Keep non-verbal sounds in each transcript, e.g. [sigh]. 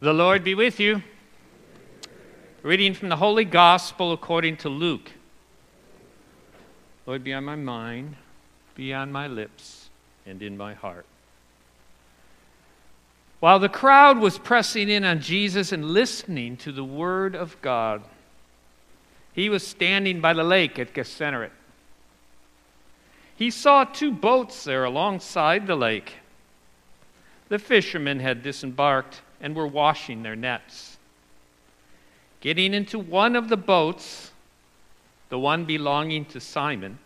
The Lord be with you. Reading from the Holy Gospel according to Luke. Lord, be on my mind, be on my lips, and in my heart. While the crowd was pressing in on Jesus and listening to the word of God, he was standing by the lake at Gennesaret. He saw two boats there alongside the lake. The fishermen had disembarked and were washing their nets. Getting into one of the boats, the one belonging to Simon,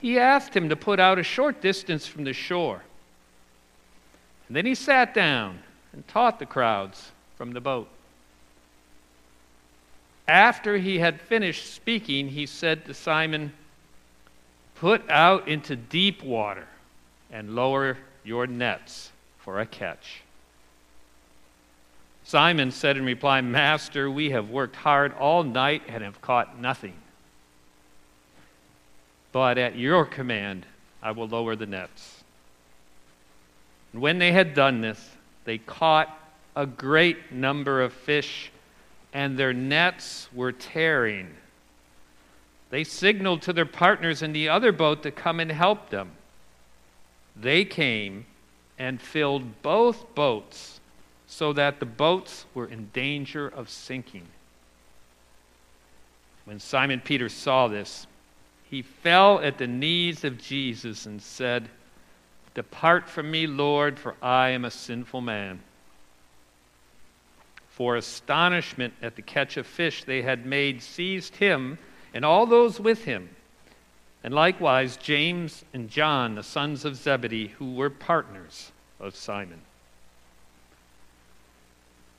he asked him to put out a short distance from the shore. And then he sat down and taught the crowds from the boat. After he had finished speaking, he said to Simon, Put out into deep water and lower your nets for a catch. Simon said in reply, Master, we have worked hard all night and have caught nothing. But at your command, I will lower the nets. And when they had done this, they caught a great number of fish, and their nets were tearing. They signaled to their partners in the other boat to come and help them. They came and filled both boats so that the boats were in danger of sinking. When Simon Peter saw this, he fell at the knees of Jesus and said, Depart from me, Lord, for I am a sinful man. For astonishment at the catch of fish they had made seized him and all those with him, and likewise James and John, the sons of Zebedee, who were partners of Simon.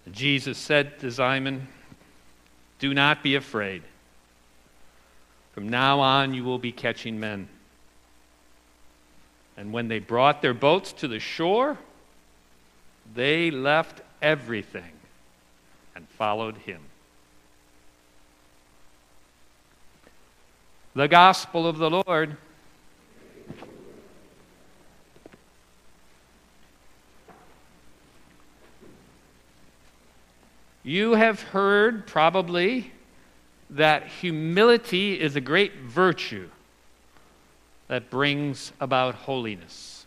Jesus said to Simon, Do not be afraid. From now on, you will be catching men. And when they brought their boats to the shore, they left everything and followed him. The gospel of the Lord. You have heard probably that humility is a great virtue that brings about holiness.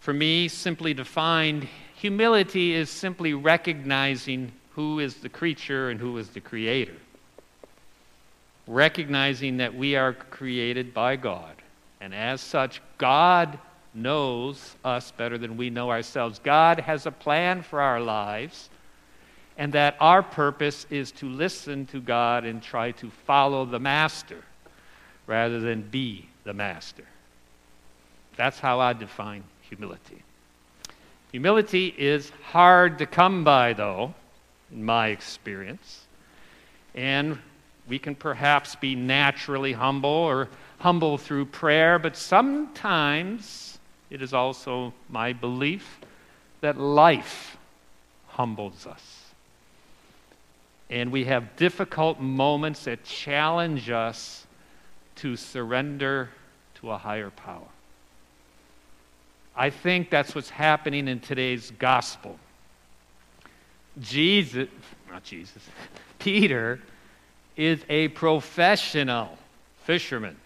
For me, simply defined, humility is simply recognizing who is the creature and who is the creator. Recognizing that we are created by God, and as such, God knows us better than we know ourselves. God has a plan for our lives, and that our purpose is to listen to God and try to follow the Master rather than be the Master. That's how I define humility. Humility is hard to come by, though, in my experience. And we can perhaps be naturally humble or humble through prayer, but sometimes it is also my belief that life humbles us. And we have difficult moments that challenge us to surrender to a higher power. I think that's what's happening in today's gospel. Jesus, not Jesus, [laughs] Peter is a professional fisherman.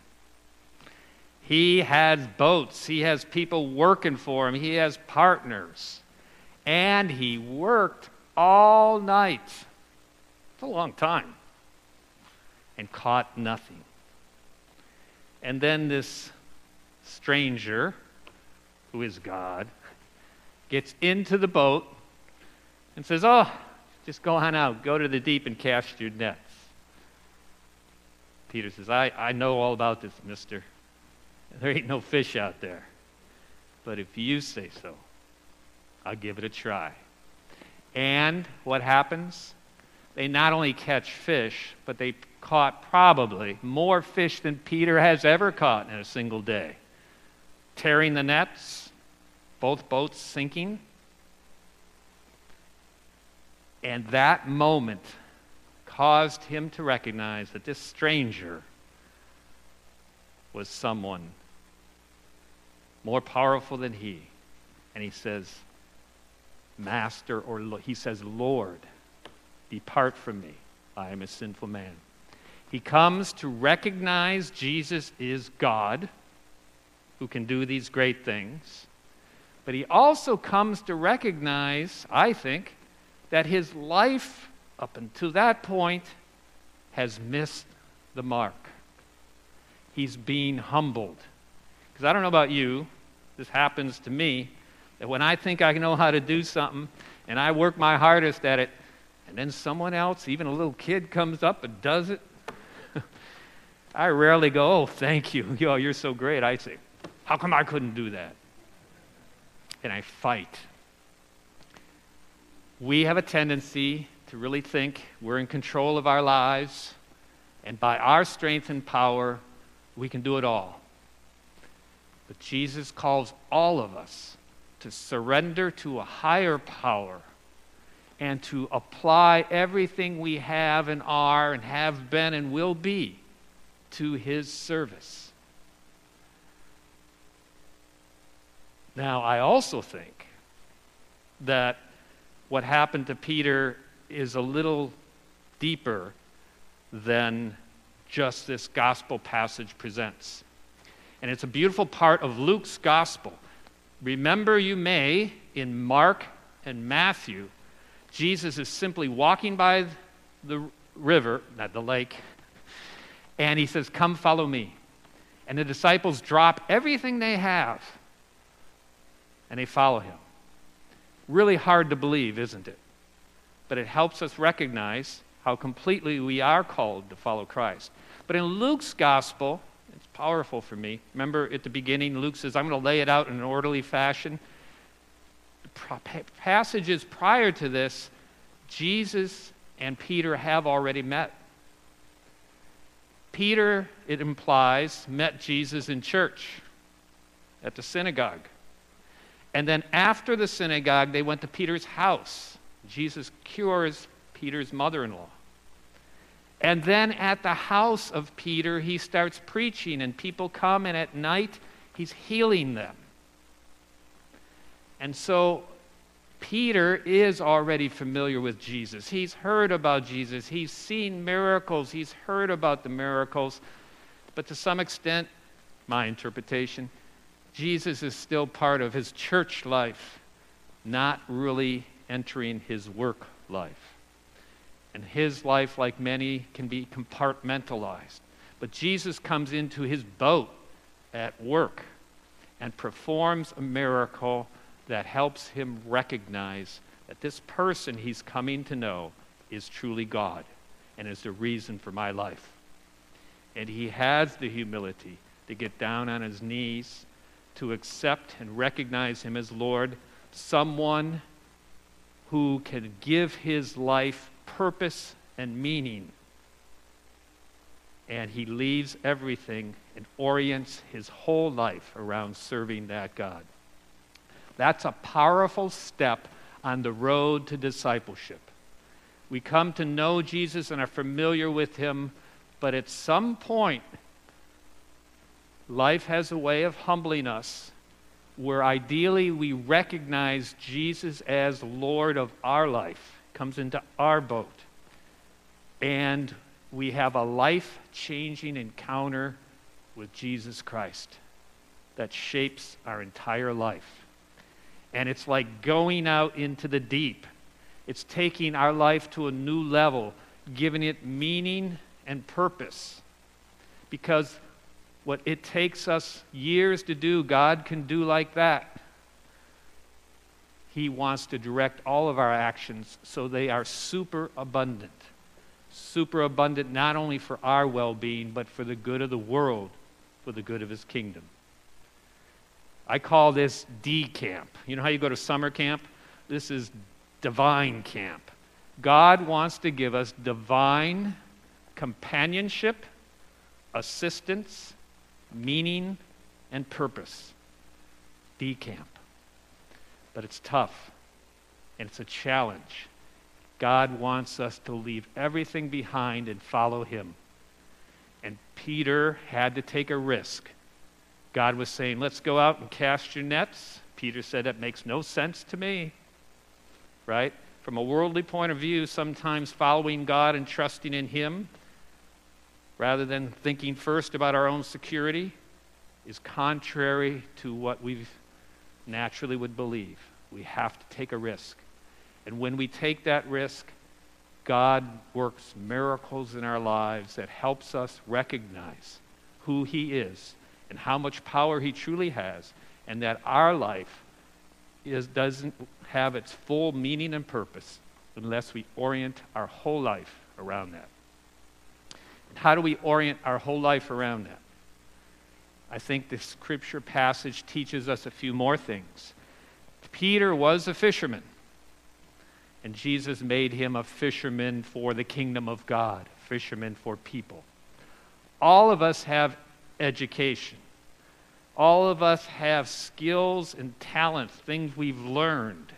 He has boats, he has people working for him, he has partners. And he worked all night. It's a long time. And caught nothing. And then this stranger, who is God, gets into the boat and says, Oh, just go on out, go to the deep and cast your nets. Peter says, I, I know all about this, mister. There ain't no fish out there. But if you say so, I'll give it a try. And what happens? They not only catch fish, but they caught probably more fish than Peter has ever caught in a single day. Tearing the nets, both boats sinking. And that moment caused him to recognize that this stranger was someone more powerful than he. And he says, master, or he says, Lord, depart from me. I am a sinful man. He comes to recognize Jesus is God who can do these great things. But he also comes to recognize, I think, that his life up until that point has missed the mark. He's being humbled. Because I don't know about you, this happens to me, that when I think I know how to do something and I work my hardest at it, and then someone else, even a little kid, comes up and does it, [laughs] I rarely go, Oh, thank you. [laughs] Yo, you're so great. I say, How come I couldn't do that? And I fight. We have a tendency to really think we're in control of our lives, and by our strength and power, we can do it all. But Jesus calls all of us to surrender to a higher power and to apply everything we have and are and have been and will be to his service. Now, I also think that what happened to Peter is a little deeper than just this gospel passage presents. And it's a beautiful part of Luke's gospel. Remember, you may, in Mark and Matthew, Jesus is simply walking by the river, not the lake, and he says, Come follow me. And the disciples drop everything they have and they follow him. Really hard to believe, isn't it? But it helps us recognize how completely we are called to follow Christ. But in Luke's gospel, it's powerful for me. Remember at the beginning, Luke says, I'm going to lay it out in an orderly fashion. Passages prior to this, Jesus and Peter have already met. Peter, it implies, met Jesus in church at the synagogue. And then after the synagogue, they went to Peter's house. Jesus cures Peter's mother in law. And then at the house of Peter, he starts preaching, and people come, and at night, he's healing them. And so Peter is already familiar with Jesus. He's heard about Jesus. He's seen miracles. He's heard about the miracles. But to some extent, my interpretation, Jesus is still part of his church life, not really entering his work life. And his life, like many, can be compartmentalized. But Jesus comes into his boat at work and performs a miracle that helps him recognize that this person he's coming to know is truly God and is the reason for my life. And he has the humility to get down on his knees, to accept and recognize him as Lord, someone who can give his life purpose and meaning. And he leaves everything and orients his whole life around serving that God. That's a powerful step on the road to discipleship. We come to know Jesus and are familiar with him, but at some point, life has a way of humbling us where ideally we recognize Jesus as Lord of our life, comes into our boat, and we have a life changing encounter with Jesus Christ that shapes our entire life. And it's like going out into the deep. It's taking our life to a new level, giving it meaning and purpose. Because what it takes us years to do, God can do like that. He wants to direct all of our actions so they are super abundant. Super abundant not only for our well being, but for the good of the world, for the good of His kingdom. I call this D camp. You know how you go to summer camp? This is divine camp. God wants to give us divine companionship, assistance, meaning, and purpose. D camp. But it's tough, and it's a challenge. God wants us to leave everything behind and follow Him. And Peter had to take a risk God was saying, Let's go out and cast your nets. Peter said, That makes no sense to me. right? From a worldly point of view, sometimes following God and trusting in Him rather than thinking first about our own security is contrary to what we naturally would believe. We have to take a risk. And when we take that risk, God works miracles in our lives that helps us recognize who He is and how much power He truly has, and that our life is, doesn't have its full meaning and purpose unless we orient our whole life around that. And how do we orient our whole life around that? I think the scripture passage teaches us a few more things. Peter was a fisherman, and Jesus made him a fisherman for the kingdom of God, fisherman for people. All of us have education. All of us have skills and talents, things we've learned.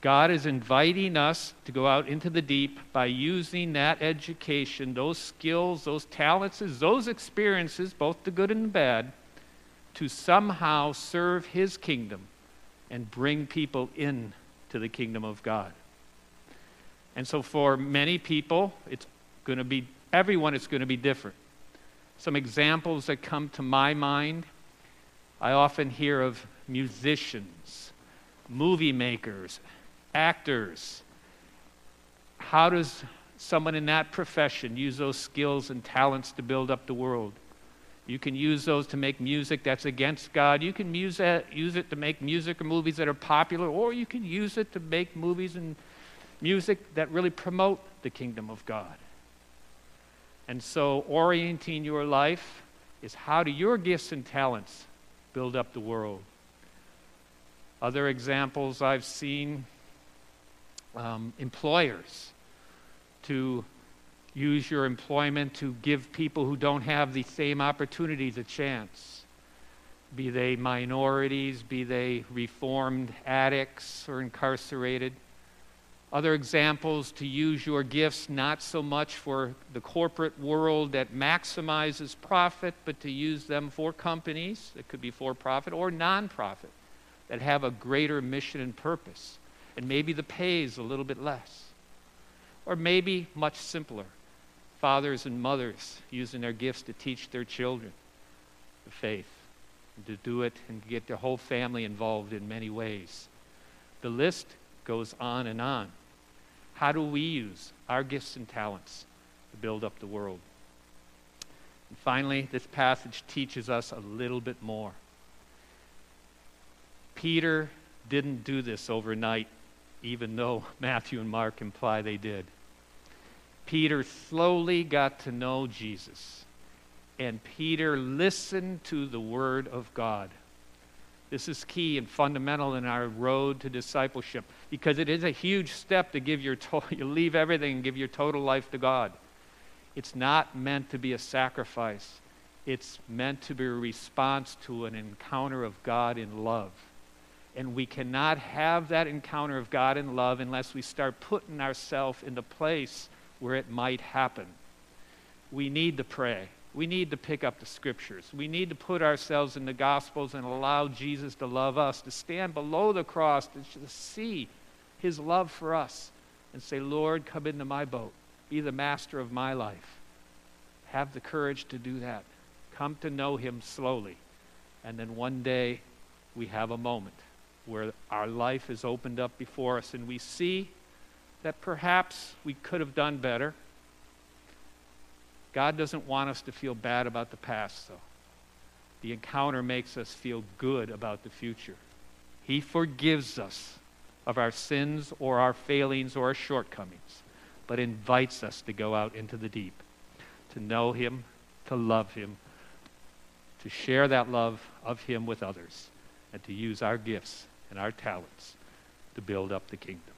God is inviting us to go out into the deep by using that education, those skills, those talents, those experiences, both the good and the bad, to somehow serve His kingdom and bring people in to the kingdom of God. And so for many people, it's going to be, everyone is going to be different. Some examples that come to my mind I often hear of musicians, movie makers, actors. How does someone in that profession use those skills and talents to build up the world? You can use those to make music that's against God. You can use, that, uh, use it to make music or movies that are popular, or you can use it to make movies and music that really promote the kingdom of God. And so, orienting your life is how do your gifts and talents build up the world? Other examples I've seen um, employers to use your employment to give people who don't have the same opportunities a chance, be they minorities, be they reformed addicts or incarcerated. Other examples to use your gifts not so much for the corporate world that maximizes profit, but to use them for companies that could be for profit or nonprofit that have a greater mission and purpose. And maybe the pay is a little bit less. Or maybe much simpler fathers and mothers using their gifts to teach their children the faith, to do it and get their whole family involved in many ways. The list goes on and on. How do we use our gifts and talents to build up the world? And finally, this passage teaches us a little bit more. Peter didn't do this overnight, even though [laughs] Matthew and Mark imply they did. Peter slowly got to know Jesus, and Peter listened to the Word of God. This is key and fundamental in our road to discipleship because it is a huge step to give your to- [laughs] you leave everything and give your total life to God. It's not meant to be a sacrifice. It's meant to be a response to an encounter of God in love. And we cannot have that encounter of God in love unless we start putting ourselves in the place where it might happen. We need to pray. We need to pick up the scriptures. We need to put ourselves in the gospels and allow Jesus to love us, to stand below the cross, to see his love for us and say, Lord, come into my boat. Be the master of my life. Have the courage to do that. Come to know him slowly. And then one day we have a moment where our life is opened up before us and we see that perhaps we could have done better. God doesn't want us to feel bad about the past, though. The encounter makes us feel good about the future. He forgives us of our sins or our failings or our shortcomings, but invites us to go out into the deep, to know Him, to love Him, to share that love of Him with others, and to use our gifts and our talents to build up the kingdom.